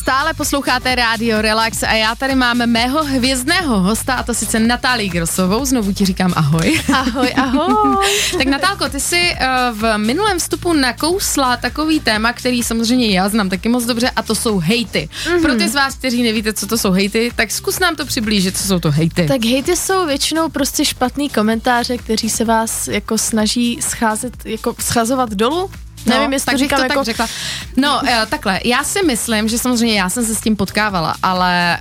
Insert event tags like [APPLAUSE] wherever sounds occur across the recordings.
Stále posloucháte rádio Relax a já tady mám mého hvězdného hosta a to sice Natálii Grosovou, znovu ti říkám ahoj. Ahoj, ahoj. [LAUGHS] tak Natálko, ty jsi uh, v minulém vstupu nakousla takový téma, který samozřejmě já znám taky moc dobře a to jsou hejty. Mm-hmm. Pro ty z vás, kteří nevíte, co to jsou hejty, tak zkus nám to přiblížit, co jsou to hejty. Tak hejty jsou většinou prostě špatný komentáře, kteří se vás jako snaží scházet, jako schazovat dolů, No, Nevím, jestli tak to říkám to jako... tak řekla. No, uh, takhle, já si myslím, že samozřejmě já jsem se s tím potkávala, ale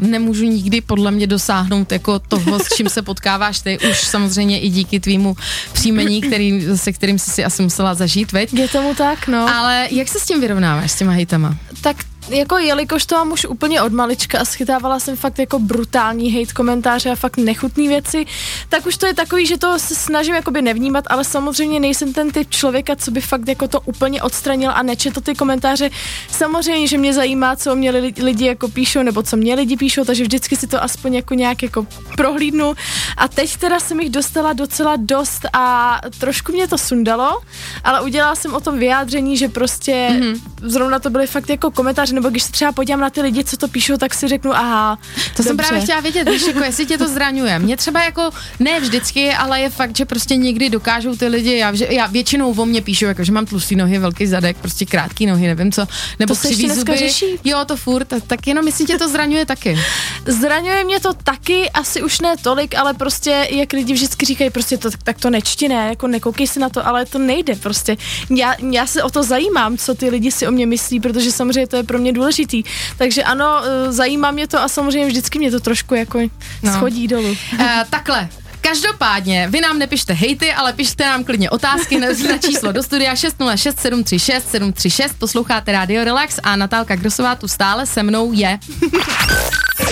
uh, nemůžu nikdy podle mě dosáhnout jako toho, s čím se potkáváš ty, už samozřejmě i díky tvýmu příjmení, který, se kterým jsi si asi musela zažít, veď? Je tomu tak, no. Ale jak se s tím vyrovnáváš, s těma hejtama? Tak jako jelikož to mám už úplně od malička a schytávala jsem fakt jako brutální hate komentáře a fakt nechutné věci, tak už to je takový, že to se snažím jakoby nevnímat, ale samozřejmě nejsem ten typ člověka, co by fakt jako to úplně odstranil a nečetl ty komentáře. Samozřejmě, že mě zajímá, co mě lidi jako píšou, nebo co mě lidi píšou, takže vždycky si to aspoň jako nějak jako prohlídnu. A teď teda jsem jich dostala docela dost a trošku mě to sundalo, ale udělala jsem o tom vyjádření, že prostě mm-hmm. zrovna to byly fakt jako komentáře, nebo když se třeba podívám na ty lidi, co to píšou, tak si řeknu, aha. To dobře. jsem právě chtěla vědět, víš, jako jestli tě to zraňuje. Mě třeba jako ne vždycky, ale je fakt, že prostě někdy dokážou ty lidi, já, že, já většinou o mě píšu, jako že mám tlustý nohy, velký zadek, prostě krátký nohy, nevím co, nebo to křivý zuby. Řeší? Jo, to furt, tak, tak jenom jestli tě to zraňuje taky. Zraňuje mě to taky, asi už ne tolik, ale prostě, jak lidi vždycky říkají, prostě to, tak to nečti, ne, jako nekoukej si na to, ale to nejde prostě. Já, já se o to zajímám, co ty lidi si o mě myslí, protože samozřejmě to je pro mě důležitý. Takže ano, eh, zajímá mě to a samozřejmě vždycky mě to trošku jako no. schodí dolů. Uh, takhle, Každopádně, vy nám nepište hejty, ale pište nám klidně otázky na, na číslo do studia 606 736 736. Posloucháte Radio Relax a Natálka Grosová tu stále se mnou je.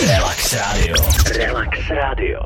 Relax Radio. Relax Radio.